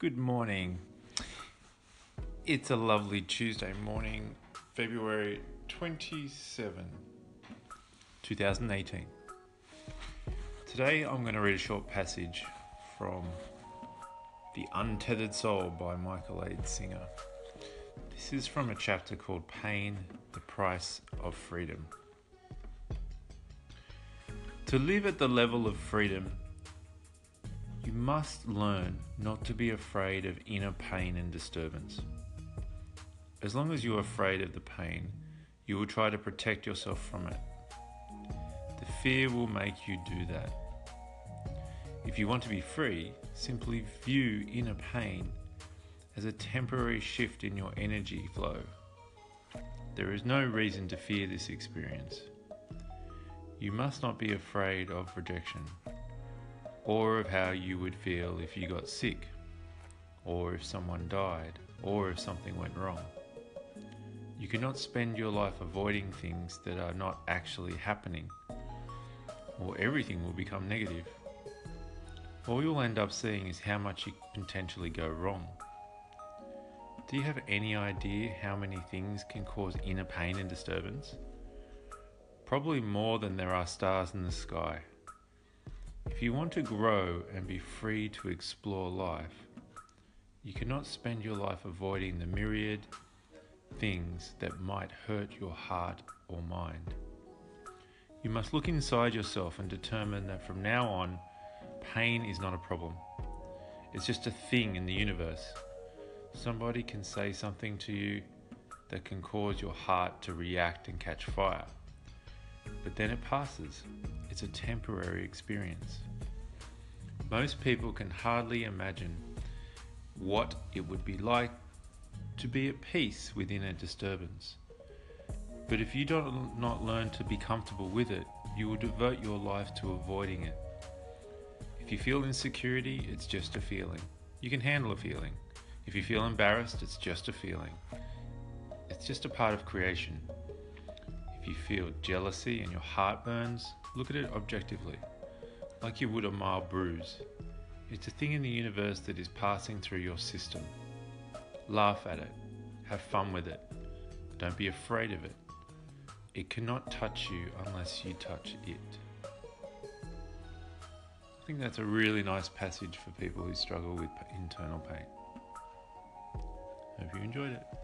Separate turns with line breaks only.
Good morning. It's a lovely Tuesday morning, February 27, 2018. Today I'm going to read a short passage from The Untethered Soul by Michael A. Singer. This is from a chapter called Pain, the Price of Freedom. To live at the level of freedom must learn not to be afraid of inner pain and disturbance. As long as you are afraid of the pain, you will try to protect yourself from it. The fear will make you do that. If you want to be free, simply view inner pain as a temporary shift in your energy flow. There is no reason to fear this experience. You must not be afraid of rejection or of how you would feel if you got sick, or if someone died, or if something went wrong. You cannot spend your life avoiding things that are not actually happening, or everything will become negative. All you'll end up seeing is how much you potentially go wrong. Do you have any idea how many things can cause inner pain and disturbance? Probably more than there are stars in the sky. If you want to grow and be free to explore life, you cannot spend your life avoiding the myriad things that might hurt your heart or mind. You must look inside yourself and determine that from now on, pain is not a problem. It's just a thing in the universe. Somebody can say something to you that can cause your heart to react and catch fire. But then it passes. It's a temporary experience. Most people can hardly imagine what it would be like to be at peace within a disturbance. But if you do not learn to be comfortable with it, you will devote your life to avoiding it. If you feel insecurity, it's just a feeling. You can handle a feeling. If you feel embarrassed, it's just a feeling. It's just a part of creation. You feel jealousy and your heart burns, look at it objectively like you would a mild bruise. It's a thing in the universe that is passing through your system. Laugh at it. Have fun with it. Don't be afraid of it. It cannot touch you unless you touch it. I think that's a really nice passage for people who struggle with internal pain. Hope you enjoyed it.